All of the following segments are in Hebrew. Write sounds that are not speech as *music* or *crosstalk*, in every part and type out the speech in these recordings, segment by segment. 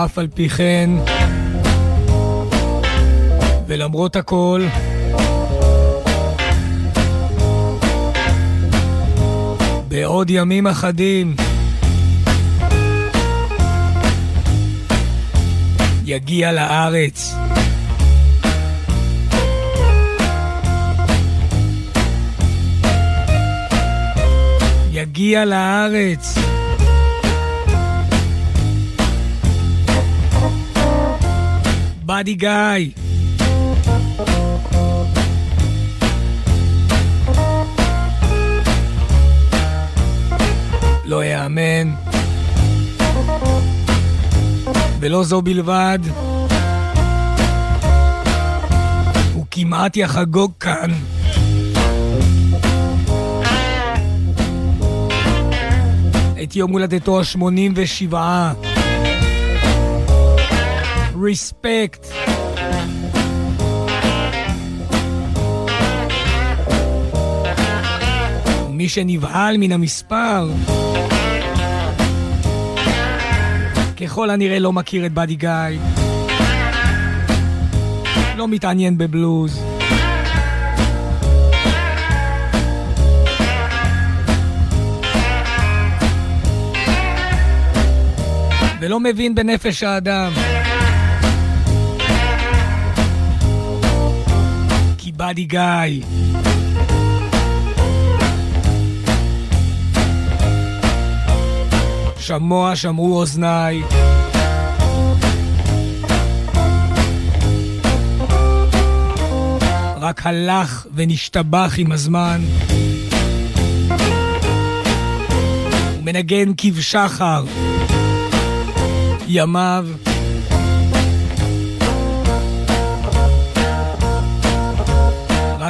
ואף על פי כן, ולמרות הכל, בעוד ימים אחדים יגיע לארץ. יגיע לארץ באדי גיא לא יאמן. ולא זו בלבד, הוא כמעט יחגוג כאן. את יום הולדתו ה-87. ריספקט. מי שנבהל מן המספר, ככל הנראה לא מכיר את באדי גיא. לא מתעניין בבלוז. ולא מבין בנפש האדם. באדי גיא שמוע שמעו אוזניי. רק הלך ונשתבח עם הזמן. מנגן כבשחר. ימיו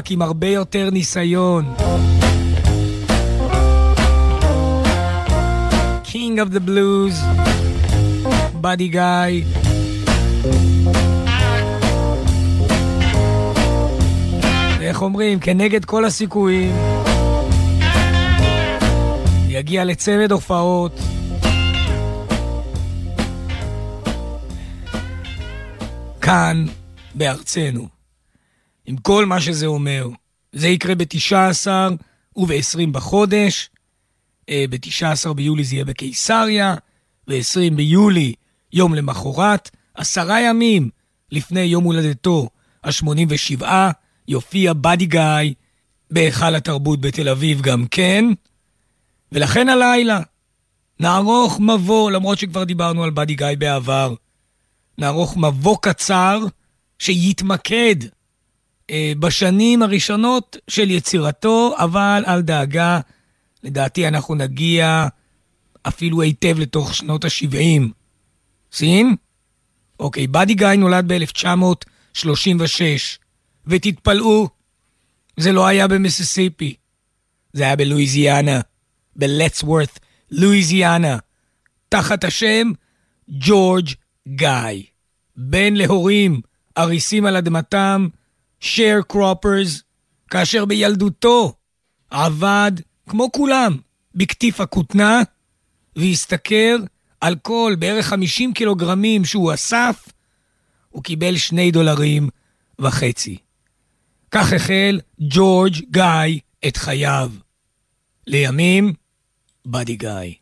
רק עם הרבה יותר ניסיון. King of the Blues, Buddy Guy. איך אומרים? כנגד כל הסיכויים, יגיע לצמד הופעות. כאן, בארצנו. עם כל מה שזה אומר. זה יקרה ב-19 וב-20 בחודש, אה, ב-19 ביולי זה יהיה בקיסריה, ב-20 ביולי, יום למחרת, עשרה ימים לפני יום הולדתו ה-87, יופיע באדי גיא בהיכל התרבות בתל אביב גם כן, ולכן הלילה נערוך מבוא, למרות שכבר דיברנו על באדי גיא בעבר, נערוך מבוא קצר שיתמקד בשנים הראשונות של יצירתו, אבל אל דאגה, לדעתי אנחנו נגיע אפילו היטב לתוך שנות ה-70. סין? אוקיי, באדי גיא נולד ב-1936, ותתפלאו, זה לא היה במיסיסיפי, זה היה בלואיזיאנה, בלטסוורת, לואיזיאנה, תחת השם ג'ורג' גיא. בן להורים אריסים על אדמתם, שייר קרופרס, כאשר בילדותו עבד כמו כולם, בקטיף הכותנה, והשתכר על כל בערך 50 קילוגרמים שהוא אסף, הוא קיבל שני דולרים וחצי. כך החל ג'ורג' גיא את חייו. לימים, באדי גיא.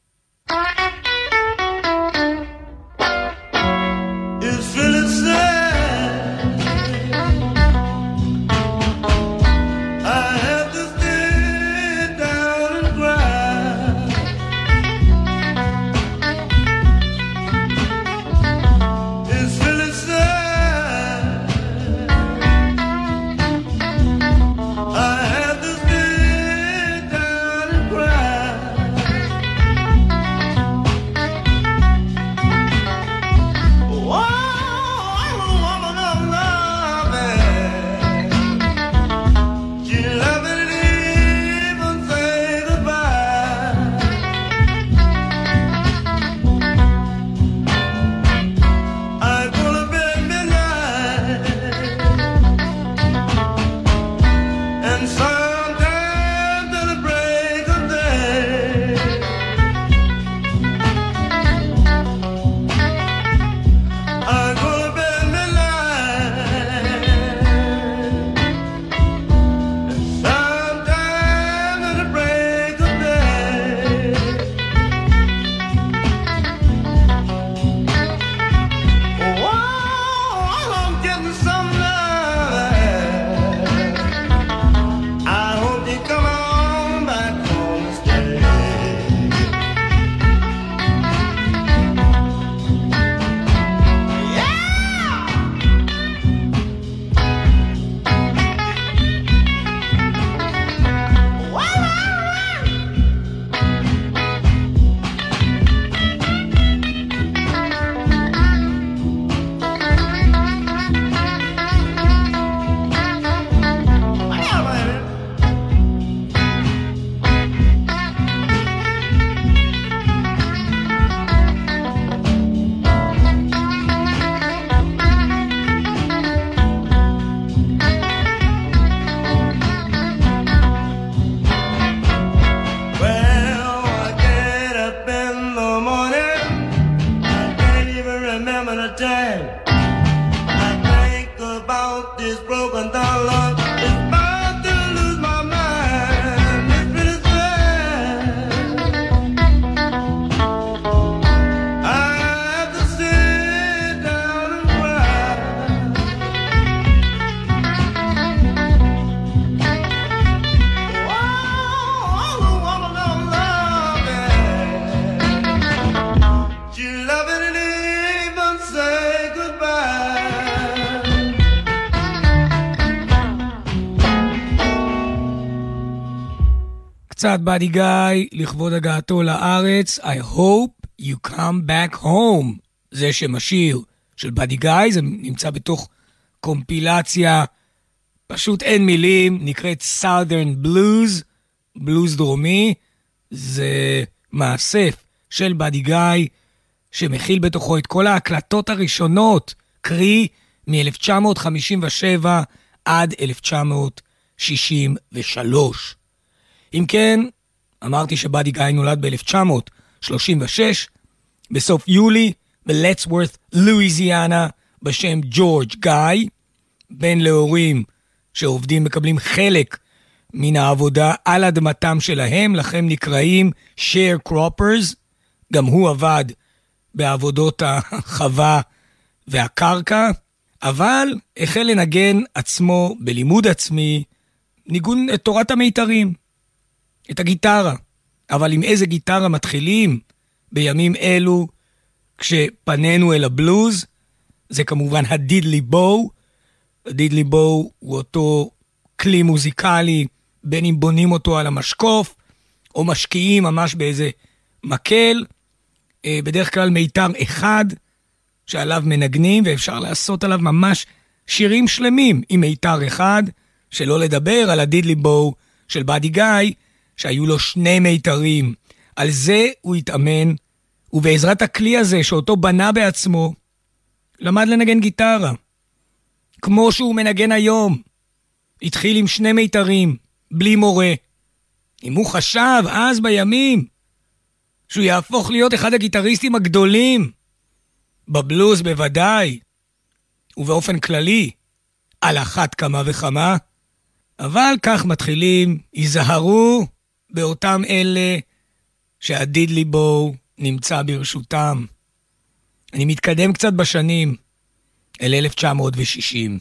קצת באדי גיא לכבוד הגעתו לארץ, I hope you come back home. זה שם השיר של באדי גיא, זה נמצא בתוך קומפילציה, פשוט אין מילים, נקראת Southern Blues, בלוז דרומי. זה מאסף של באדי גיא, שמכיל בתוכו את כל ההקלטות הראשונות, קרי מ-1957 עד 1963. אם כן, אמרתי שבאדי גיא נולד ב-1936, בסוף יולי, בלטסוורת, לואיזיאנה, בשם ג'ורג' גיא, בן להורים שעובדים מקבלים חלק מן העבודה על אדמתם שלהם, לכן נקראים sharecroppers. גם הוא עבד בעבודות החווה והקרקע, אבל החל לנגן עצמו בלימוד עצמי, ניגון את תורת המיתרים, את הגיטרה. אבל עם איזה גיטרה מתחילים בימים אלו, כשפנינו אל הבלוז? זה כמובן הדידלי בואו. הדידלי בואו הוא אותו כלי מוזיקלי, בין אם בונים אותו על המשקוף, או משקיעים ממש באיזה מקל. אה, בדרך כלל מיתר אחד שעליו מנגנים, ואפשר לעשות עליו ממש שירים שלמים עם מיתר אחד, שלא לדבר על הדידלי בואו של באדי גיא, שהיו לו שני מיתרים. על זה הוא התאמן, ובעזרת הכלי הזה, שאותו בנה בעצמו, למד לנגן גיטרה. כמו שהוא מנגן היום. התחיל עם שני מיתרים, בלי מורה. אם הוא חשב אז בימים שהוא יהפוך להיות אחד הגיטריסטים הגדולים, בבלוז בוודאי, ובאופן כללי, על אחת כמה וכמה, אבל כך מתחילים, היזהרו באותם אלה שהדידלי בואו נמצא ברשותם. אני מתקדם קצת בשנים, אל 1960.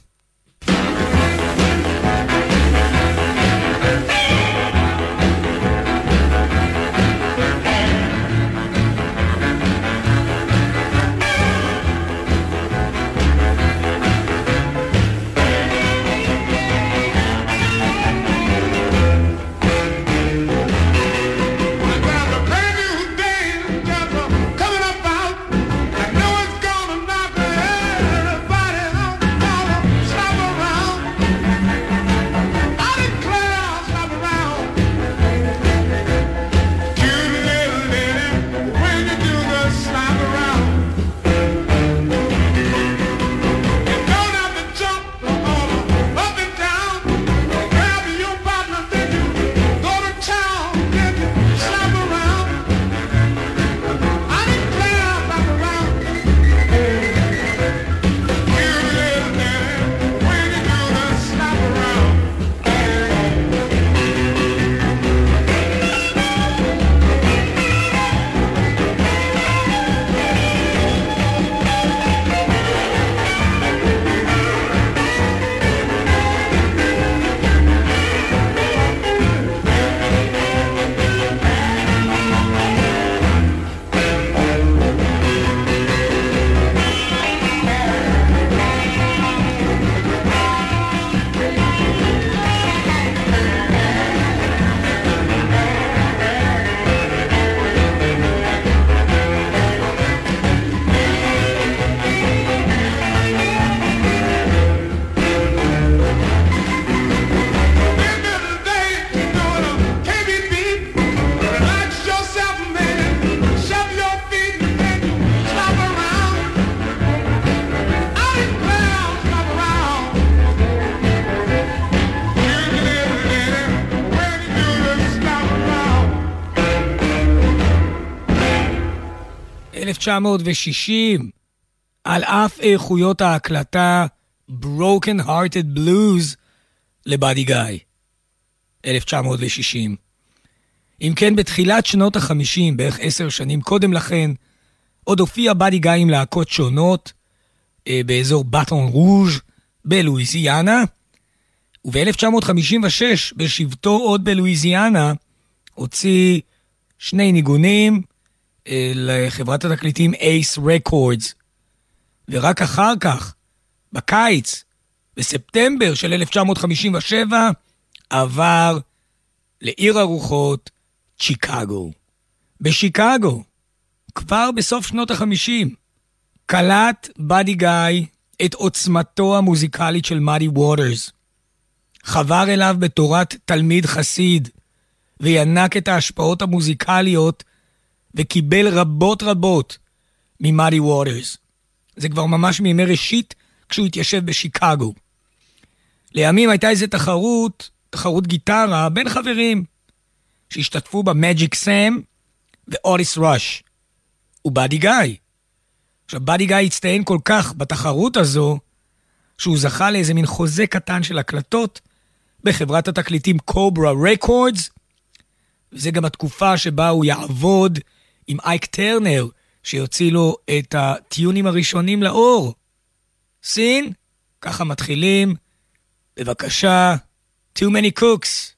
1960, על אף איכויות ההקלטה Broken Hearted Blues לבאדי גיא. 1960. אם כן, בתחילת שנות ה-50, בערך עשר שנים קודם לכן, עוד הופיע באדי גיא עם להקות שונות אה, באזור באטון רוז' בלואיזיאנה, וב-1956, בשבתו עוד בלואיזיאנה, הוציא שני ניגונים, לחברת התקליטים אייס רקורדס. ורק אחר כך, בקיץ, בספטמבר של 1957, עבר לעיר הרוחות, צ'יקגו. בשיקגו, כבר בסוף שנות החמישים, קלט באדי גיא את עוצמתו המוזיקלית של מאדי ווטרס. חבר אליו בתורת תלמיד חסיד, וינק את ההשפעות המוזיקליות, וקיבל רבות רבות ממאדי ווטרס. זה כבר ממש מימי ראשית כשהוא התיישב בשיקגו. לימים הייתה איזו תחרות, תחרות גיטרה, בין חברים, שהשתתפו בה מג'יק סאם ואוריס ראש, ובאדי גיא. עכשיו, באדי גיא הצטיין כל כך בתחרות הזו, שהוא זכה לאיזה מין חוזה קטן של הקלטות בחברת התקליטים קוברה רקורדס, וזה גם התקופה שבה הוא יעבוד עם אייק טרנר, שיוציא לו את הטיונים הראשונים לאור. סין? ככה מתחילים. בבקשה, too many cooks.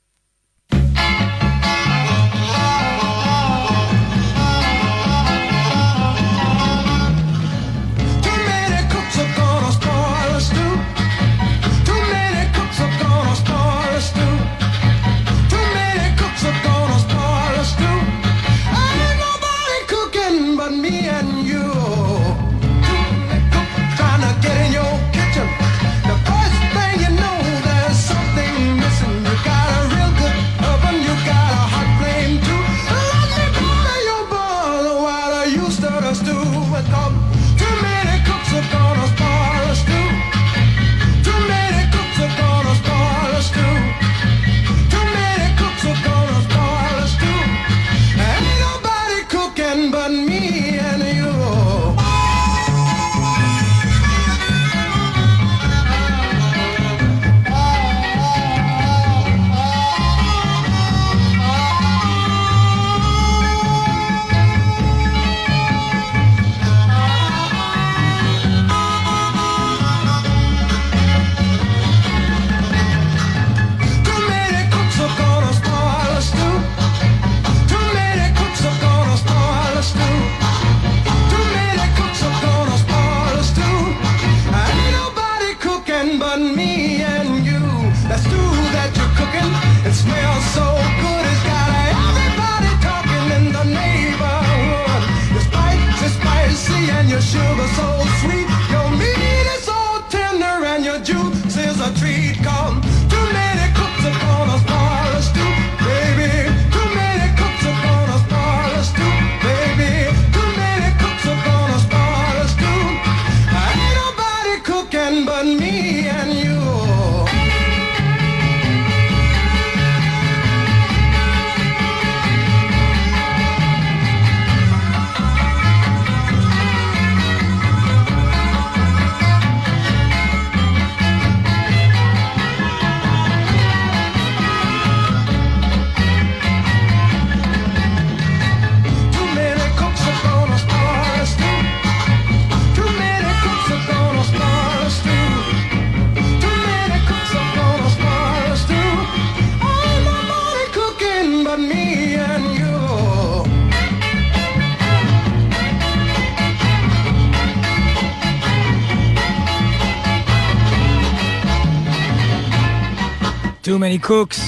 Many cooks,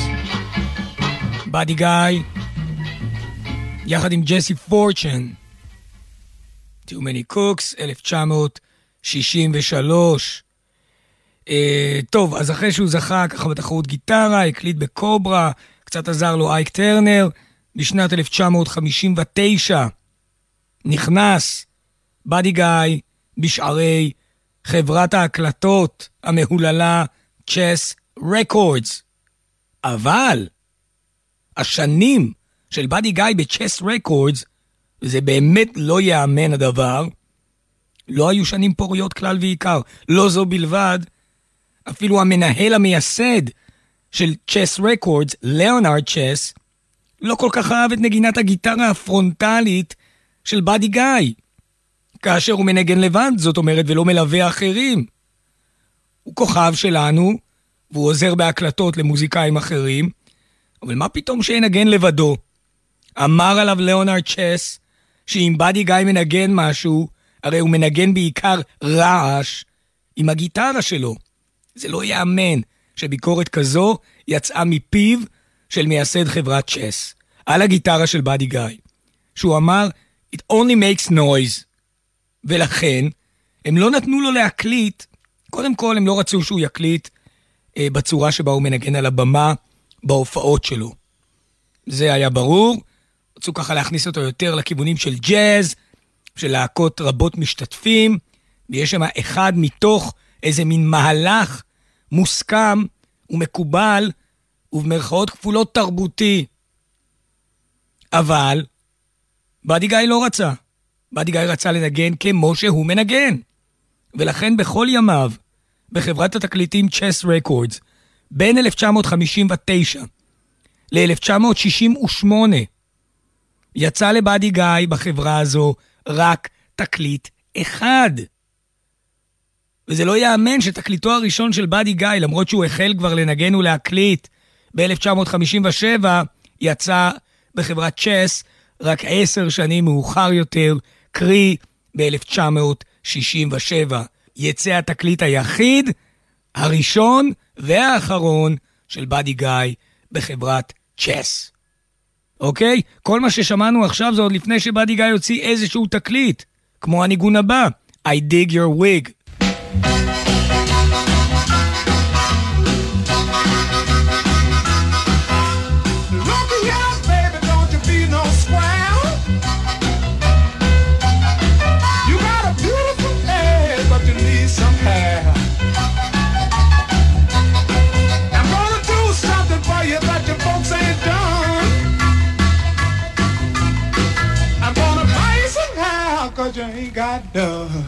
באדי גיא, יחד עם ג'סי פורצ'ן. Too many cooks, 1963. Uh, טוב, אז אחרי שהוא זכה ככה בתחרות גיטרה, הקליט בקוברה, קצת עזר לו אייק טרנר, בשנת 1959 נכנס באדי גיא בשערי חברת ההקלטות המהוללה צ'ס רקורדס. אבל השנים של באדי גיא בצ'ס רקורדס, וזה באמת לא ייאמן הדבר, לא היו שנים פוריות כלל ועיקר. לא זו בלבד, אפילו המנהל המייסד של צ'ס רקורדס, ליאונרד צ'ס, לא כל כך אהב את נגינת הגיטרה הפרונטלית של באדי גיא. כאשר הוא מנגן לבד, זאת אומרת, ולא מלווה אחרים. הוא כוכב שלנו, והוא עוזר בהקלטות למוזיקאים אחרים, אבל מה פתאום שינגן לבדו? אמר עליו ליאונרד צ'ס, שאם באדי גיא מנגן משהו, הרי הוא מנגן בעיקר רעש עם הגיטרה שלו. זה לא ייאמן שביקורת כזו יצאה מפיו של מייסד חברת צ'ס, על הגיטרה של באדי גיא, שהוא אמר, It only makes noise. ולכן, הם לא נתנו לו להקליט, קודם כל הם לא רצו שהוא יקליט בצורה שבה הוא מנגן על הבמה בהופעות שלו. זה היה ברור, רצו ככה להכניס אותו יותר לכיוונים של ג'אז, של להקות רבות משתתפים, ויש שם אחד מתוך איזה מין מהלך מוסכם ומקובל, ובמרכאות כפולות תרבותי. אבל באדי גיא לא רצה. באדי גיא רצה לנגן כמו שהוא מנגן. ולכן בכל ימיו, בחברת התקליטים צ'ס רקורדס, בין 1959 ל-1968, יצא לבאדי גיא בחברה הזו רק תקליט אחד. וזה לא ייאמן שתקליטו הראשון של באדי גיא, למרות שהוא החל כבר לנגן ולהקליט ב-1957, יצא בחברת צ'ס רק עשר שנים מאוחר יותר, קרי ב-1967. יצא התקליט היחיד, הראשון והאחרון של באדי גיא בחברת צ'ס. אוקיי? כל מה ששמענו עכשיו זה עוד לפני שבאדי גיא יוציא איזשהו תקליט, כמו הניגון הבא, I dig your wig. no.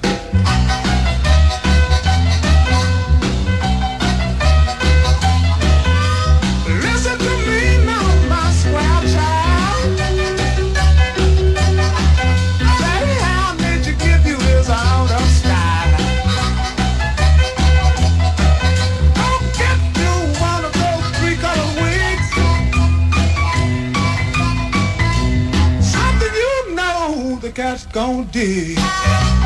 Done. cat's gonna dig.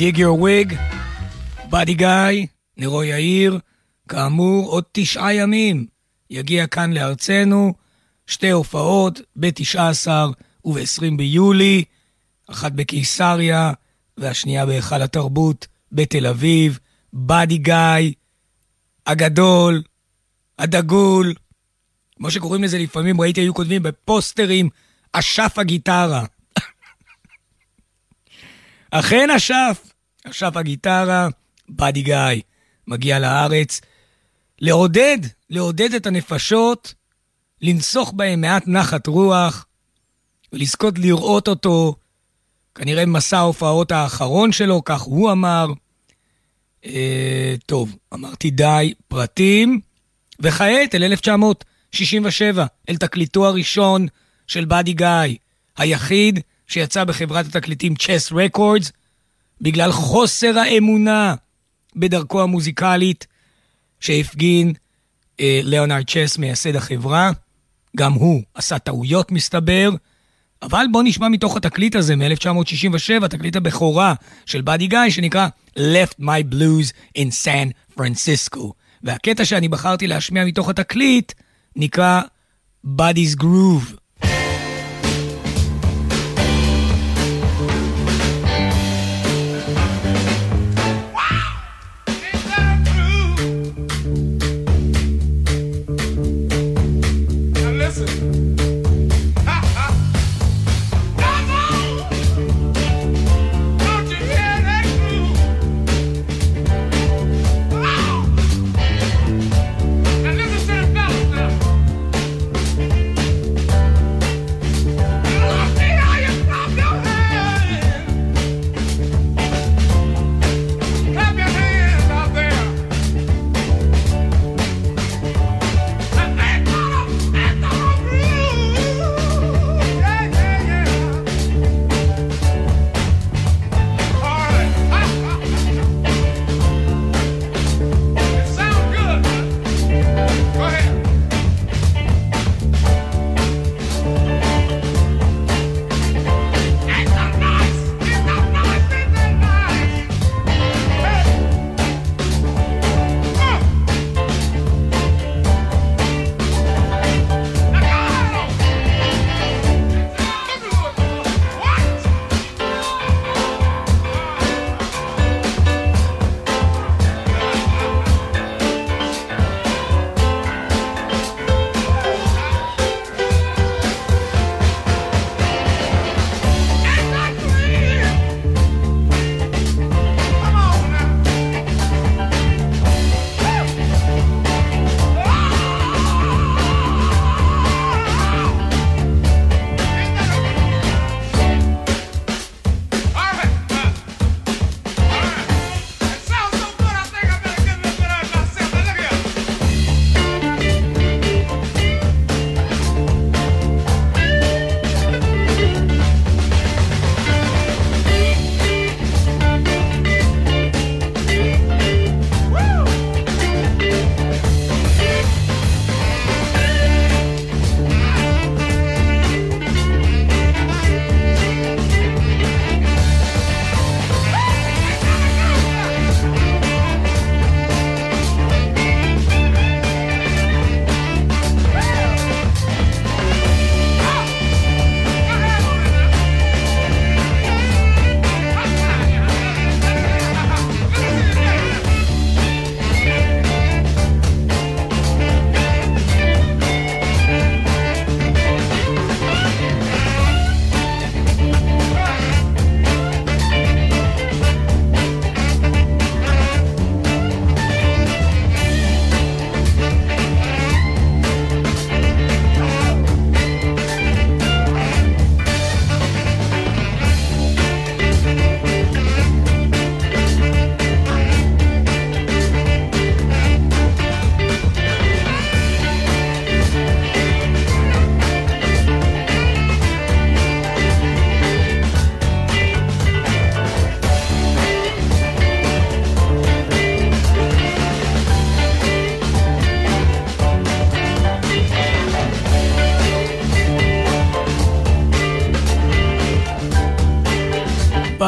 Dig your wig, באדי גיא, נרו יאיר, כאמור, עוד תשעה ימים. יגיע כאן לארצנו, שתי הופעות ב-19 וב-20 ביולי, אחת בקיסריה והשנייה בהיכל התרבות בתל אביב. באדי גיא, הגדול, הדגול, כמו שקוראים לזה לפעמים, ראיתי היו כותבים בפוסטרים, אשף הגיטרה. *laughs* אכן אשף, אשף הגיטרה, באדי גיא, מגיע לארץ, לעודד, לעודד את הנפשות, לנסוך בהם מעט נחת רוח, ולזכות לראות אותו, כנראה מסע ההופעות האחרון שלו, כך הוא אמר. אה, טוב, אמרתי די, פרטים, וכעת אל 1967, אל תקליטו הראשון של באדי גיא, היחיד שיצא בחברת התקליטים צ'ס רקורדס, בגלל חוסר האמונה בדרכו המוזיקלית שהפגין אה, ליאונרד צ'ס, מייסד החברה. גם הוא עשה טעויות מסתבר, אבל בואו נשמע מתוך התקליט הזה מ-1967, תקליט הבכורה של באדי גיא, שנקרא Left My Blues in San Francisco. והקטע שאני בחרתי להשמיע מתוך התקליט נקרא Body's Groove.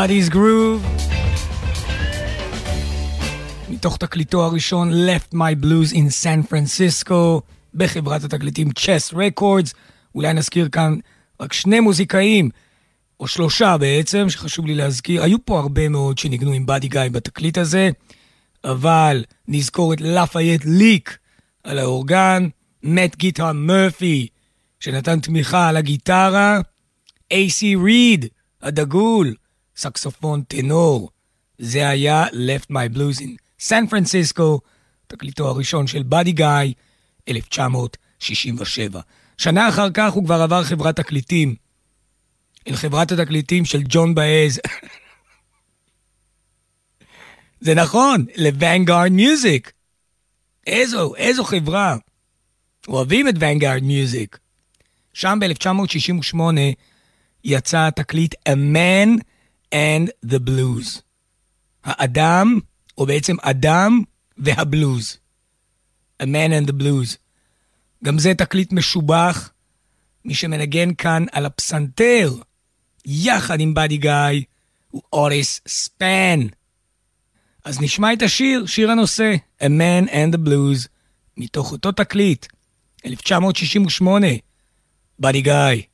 Everybody's Groove. מתוך תקליטו הראשון Left My Blues in San Francisco בחברת התקליטים Chess Records. אולי נזכיר כאן רק שני מוזיקאים, או שלושה בעצם, שחשוב לי להזכיר. היו פה הרבה מאוד שניגנו עם באדי גיא בתקליט הזה, אבל נזכור את לפייט ליק על האורגן, מאט גיטר מרפי, שנתן תמיכה על הגיטרה, אייסי ריד, הדגול, סקסופון טנור. זה היה Left My Blues in סן פרנסיסקו, תקליטו הראשון של באדי גיא, 1967. שנה אחר כך הוא כבר עבר חברת תקליטים, אל חברת התקליטים של ג'ון באז. *laughs* זה נכון, לוונגארד מיוזיק. איזו, איזו חברה. אוהבים את וונגארד מיוזיק. שם ב-1968 יצא התקליט A Man and the Blues. האדם, או בעצם אדם והבלוז. A Man and the Blues. גם זה תקליט משובח, מי שמנגן כאן על הפסנתר, יחד עם באדי גיא, הוא אוריס ספן. אז נשמע את השיר, שיר הנושא, A Man and the Blues, מתוך אותו תקליט, 1968, באדי גיא.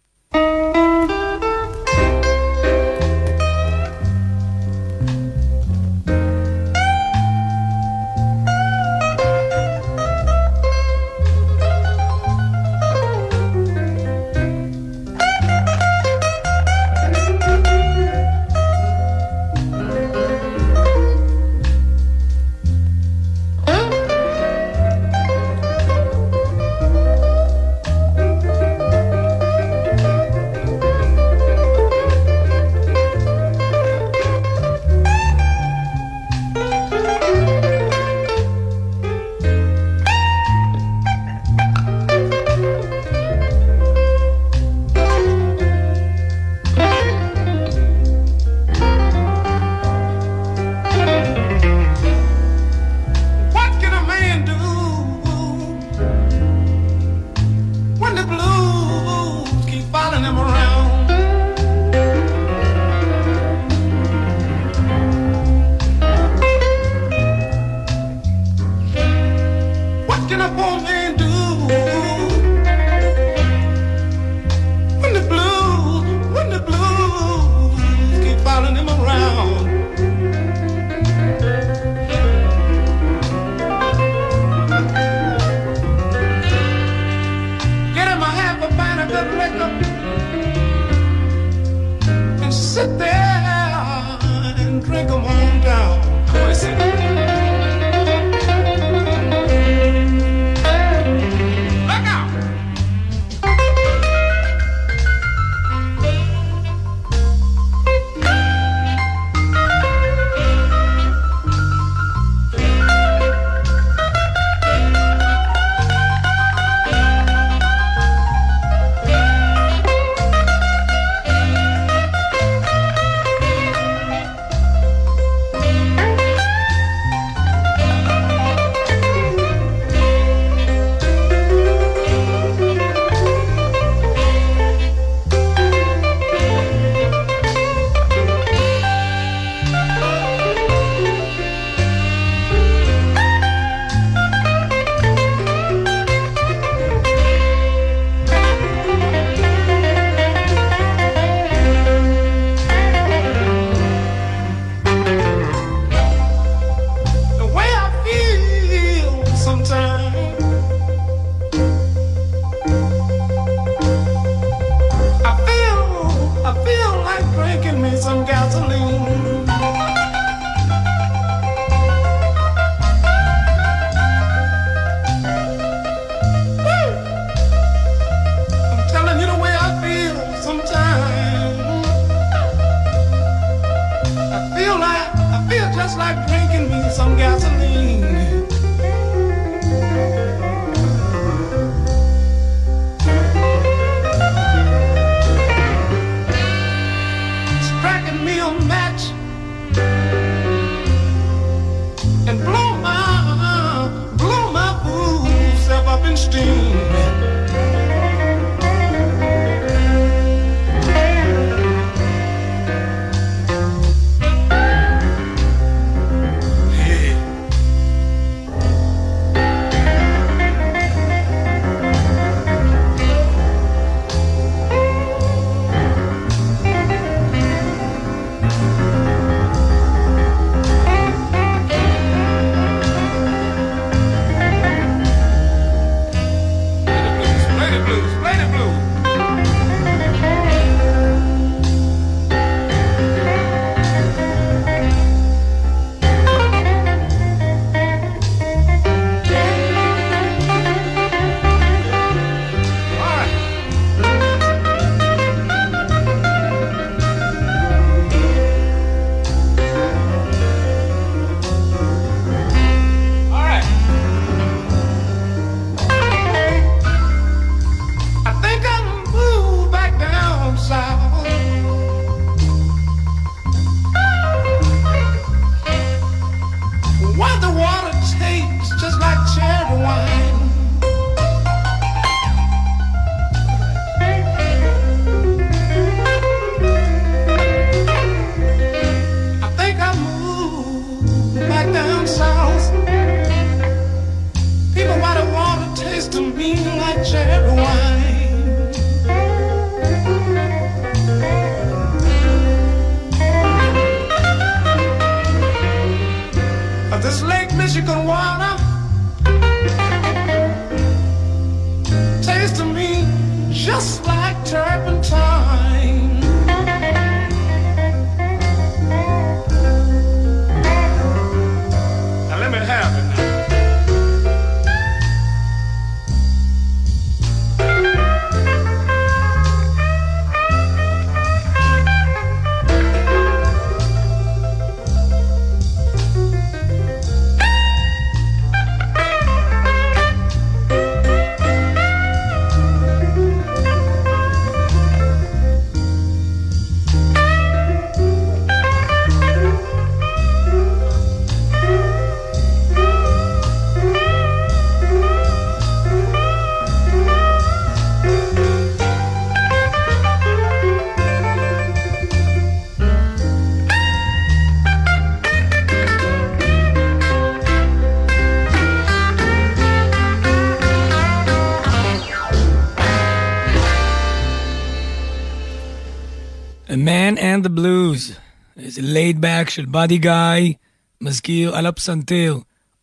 ליידבק של באדי גיא, מזכיר על הפסנתר,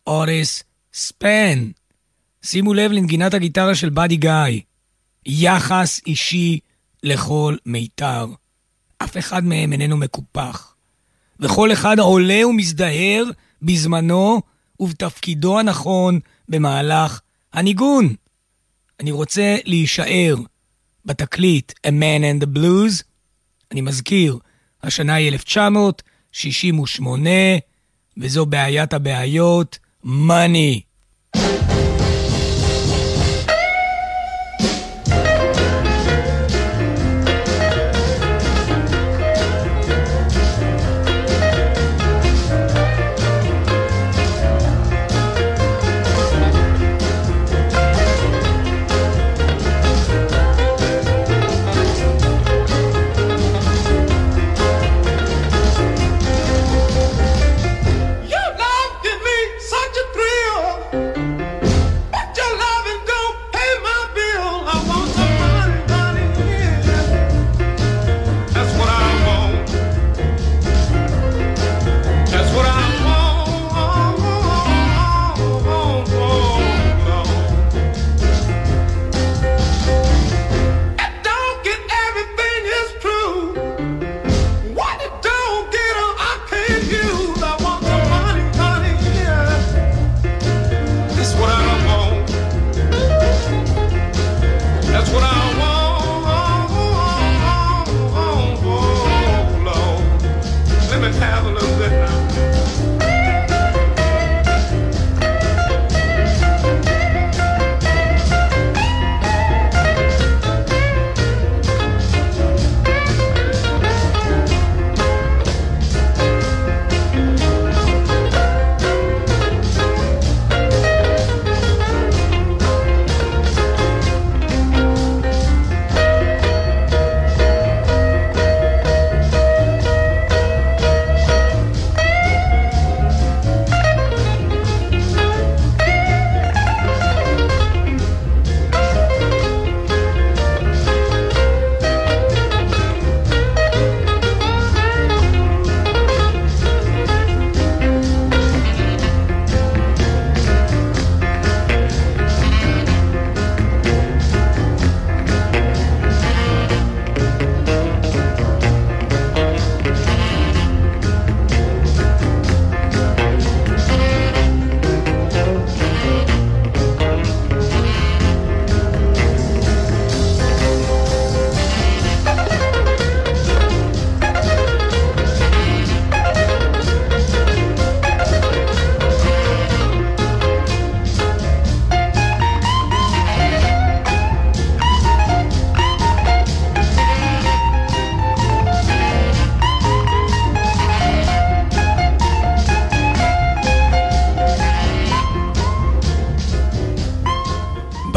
אוריס ספן. שימו לב לנגינת הגיטרה של באדי גיא. יחס אישי לכל מיתר. אף אחד מהם איננו מקופח. וכל אחד עולה ומזדהר בזמנו ובתפקידו הנכון במהלך הניגון. אני רוצה להישאר בתקליט A Man and the Blues. אני מזכיר, השנה היא 1968, וזו בעיית הבעיות, money.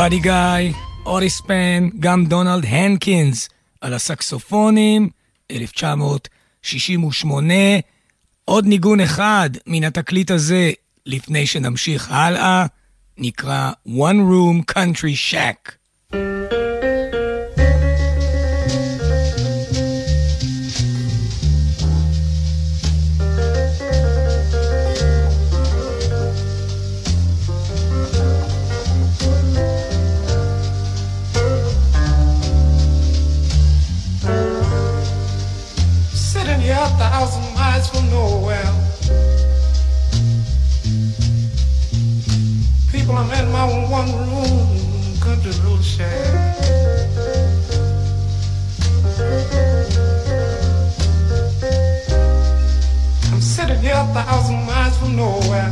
באדי גיא, אוריס פן, גם דונלד הנקינס על הסקסופונים, 1968. עוד ניגון אחד מן התקליט הזה לפני שנמשיך הלאה, נקרא One Room Country Shack. One here a thousand miles from nowhere.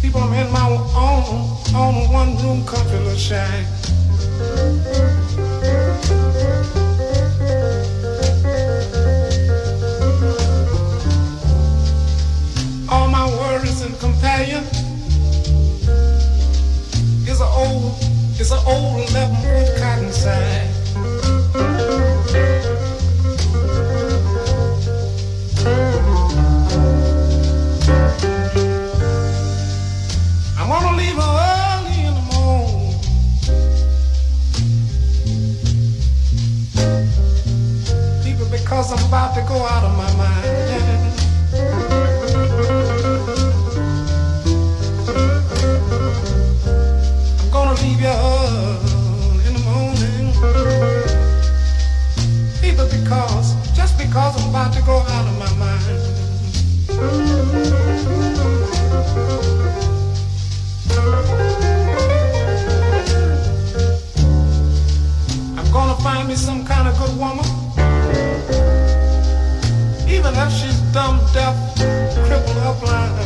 People, I'm in my own, own one-room country little shack. All my worries and companion is an old, is an old 11-foot cotton sack. about to go out of my mind. thumbed up, crippled up blind.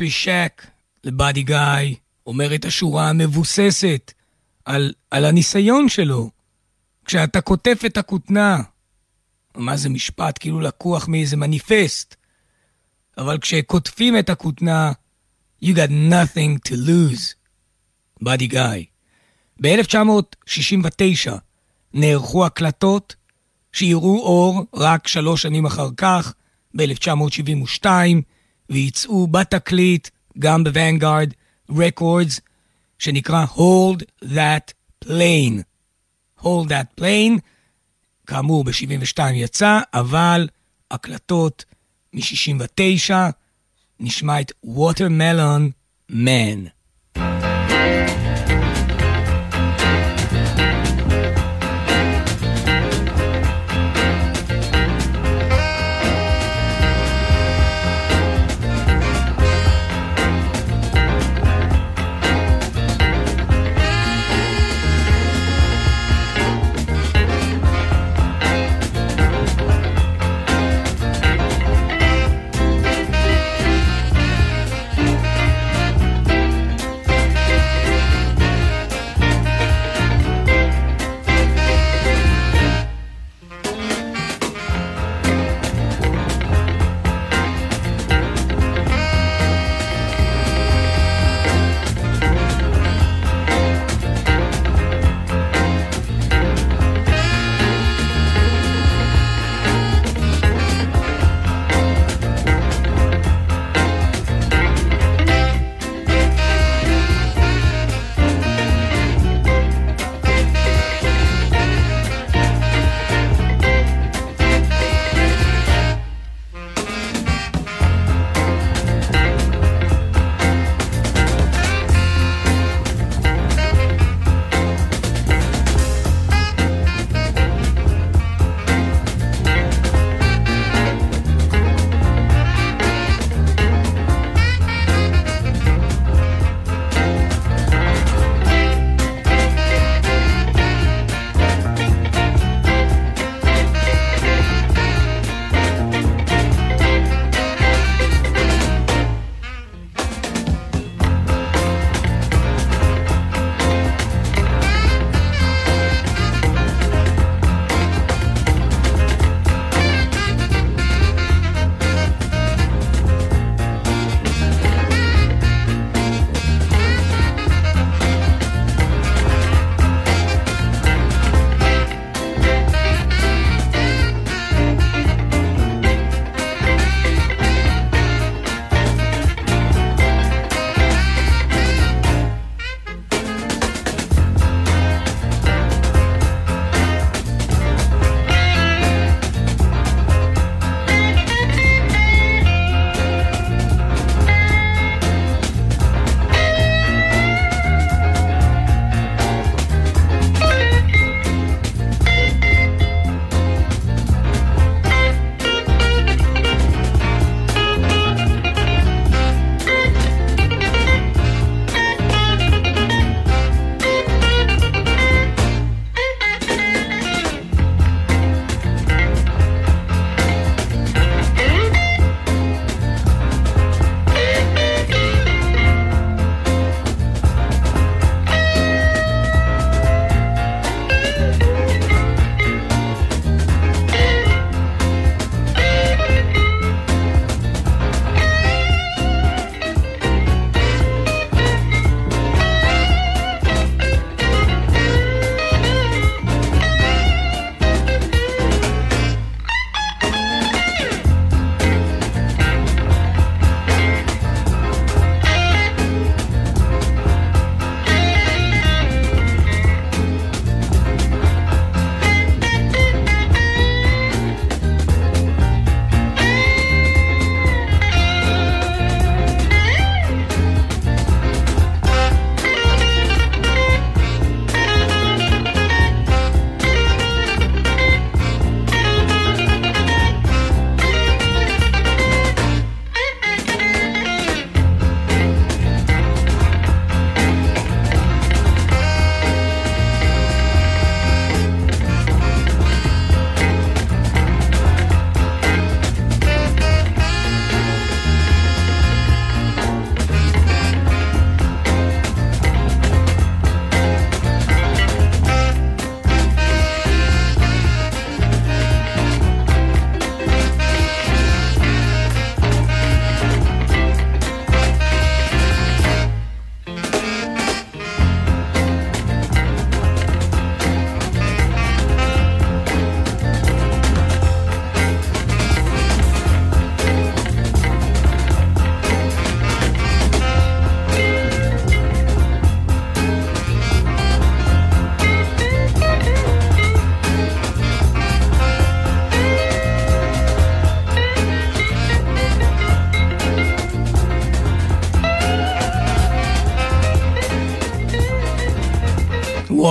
Country Shack לבאדי גיא אומר את השורה המבוססת על, על הניסיון שלו. כשאתה קוטף את הכותנה, מה זה משפט כאילו לקוח מאיזה מניפסט, אבל כשקוטפים את הכותנה, you got nothing to lose. באדי גיא. ב-1969 נערכו הקלטות שיראו אור רק שלוש שנים אחר כך, ב-1972, ויצאו בתקליט, גם בוונגארד רקורדס, שנקרא Hold That Plane. Hold That Plane, כאמור ב-72 יצא, אבל הקלטות מ-69, נשמע את Watermelon Man.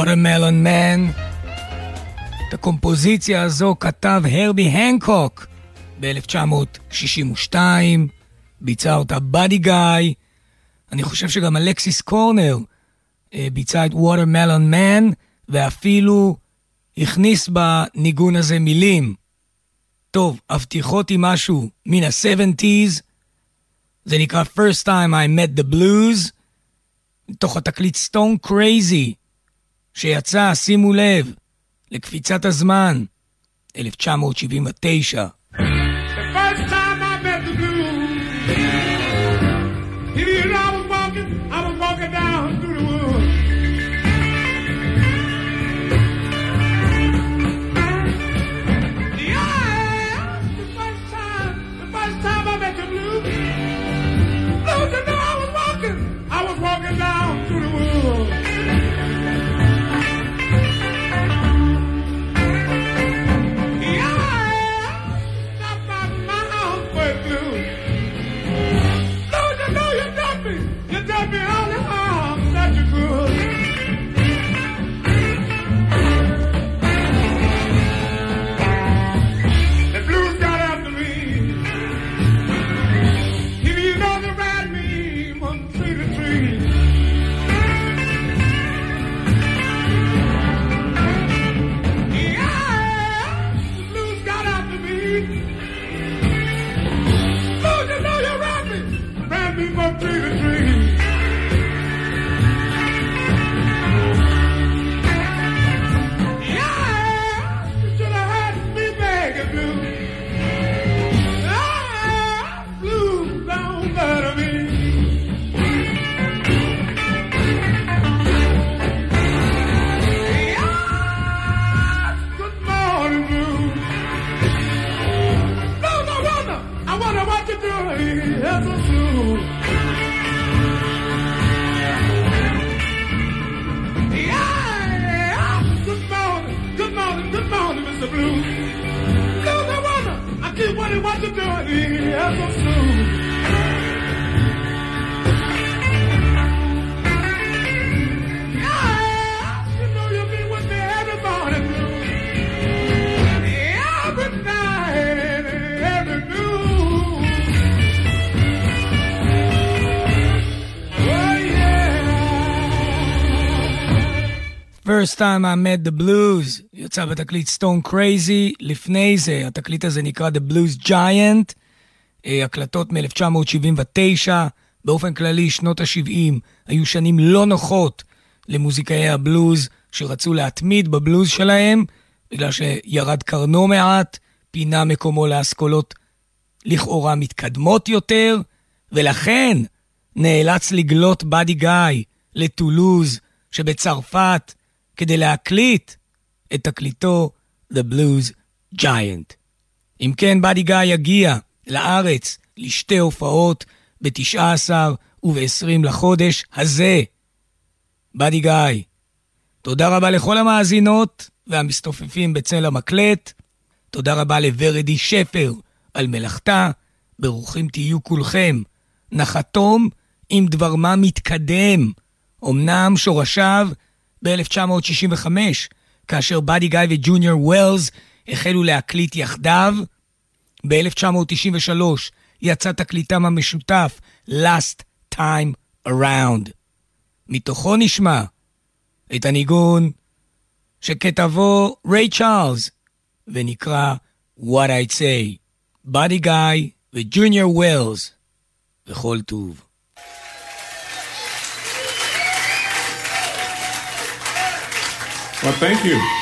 Watermelon Man. את הקומפוזיציה הזו כתב הרבי הנקוק ב-1962, ביצע אותה באדי גאי, אני חושב שגם אלכסיס קורנר אה, ביצע את Watermelon Man, ואפילו הכניס בניגון הזה מילים. טוב, הבטיחות עם משהו מן ה-70's, זה נקרא First Time I Met the Blues, מתוך התקליט Stone Crazy, שיצא, שימו לב, לקפיצת הזמן, 1979. Time I Met the Blues, יצא בתקליט Stone Crazy, לפני זה התקליט הזה נקרא The Blues Giant, אה, הקלטות מ-1979, באופן כללי שנות ה-70 היו שנים לא נוחות למוזיקאי הבלוז שרצו להתמיד בבלוז שלהם, בגלל שירד קרנו מעט, פינה מקומו לאסכולות לכאורה מתקדמות יותר, ולכן נאלץ לגלות באדי גיא לטולוז שבצרפת, כדי להקליט את תקליטו The Blues Giant. אם כן, באדי גיא יגיע לארץ לשתי הופעות ב-19 וב-20 לחודש הזה. באדי גיא, תודה רבה לכל המאזינות והמסתופפים בצל המקלט. תודה רבה לוורדי שפר על מלאכתה. ברוכים תהיו כולכם. נחתום עם דבר מה מתקדם. אמנם שורשיו ב-1965, כאשר באדי גיא וג'וניור ווילס החלו להקליט יחדיו. ב-1993 יצא תקליטם המשותף Last Time Around. מתוכו נשמע את הניגון שכתבו ריי צ'ארלס ונקרא What I'd Say, באדי גיא וג'וניור ווילס וכל טוב. Well, thank you.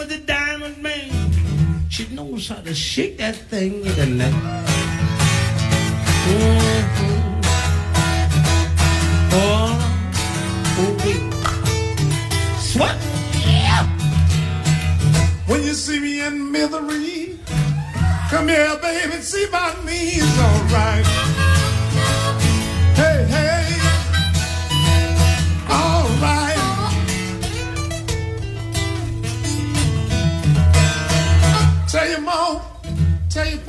With the diamond ring. She knows how to shake that thing in the neck. Mm-hmm. Oh, oh, Sweat. Yeah. When you see me in misery, come here, baby, see about me is alright.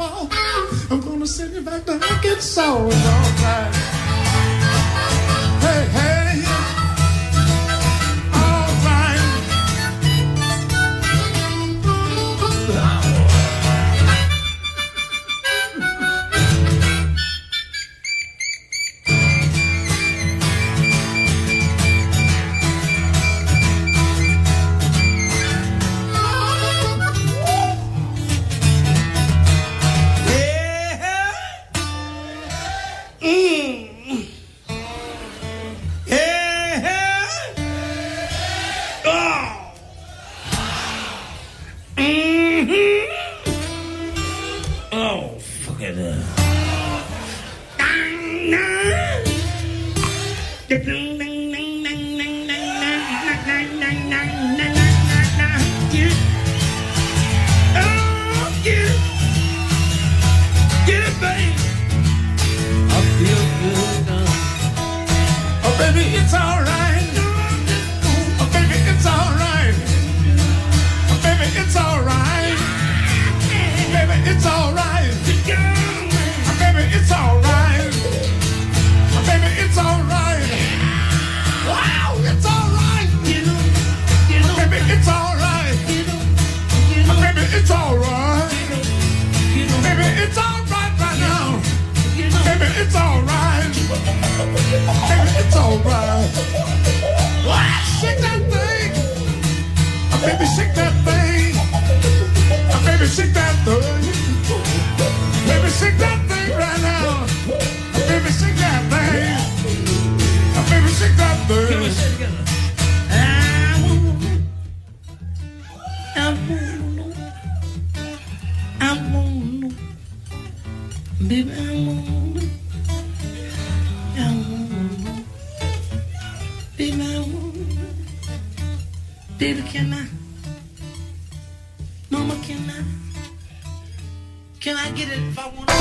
Pa, I'm gonna send you back to Arkansas. It's alright. Hey, alright. Baby, can I? Mama, can I? Can I get it if I want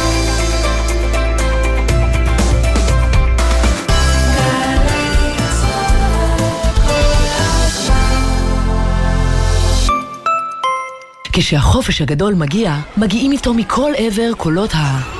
כשהחופש הגדול מגיע, מגיעים איתו מכל עבר קולות ה...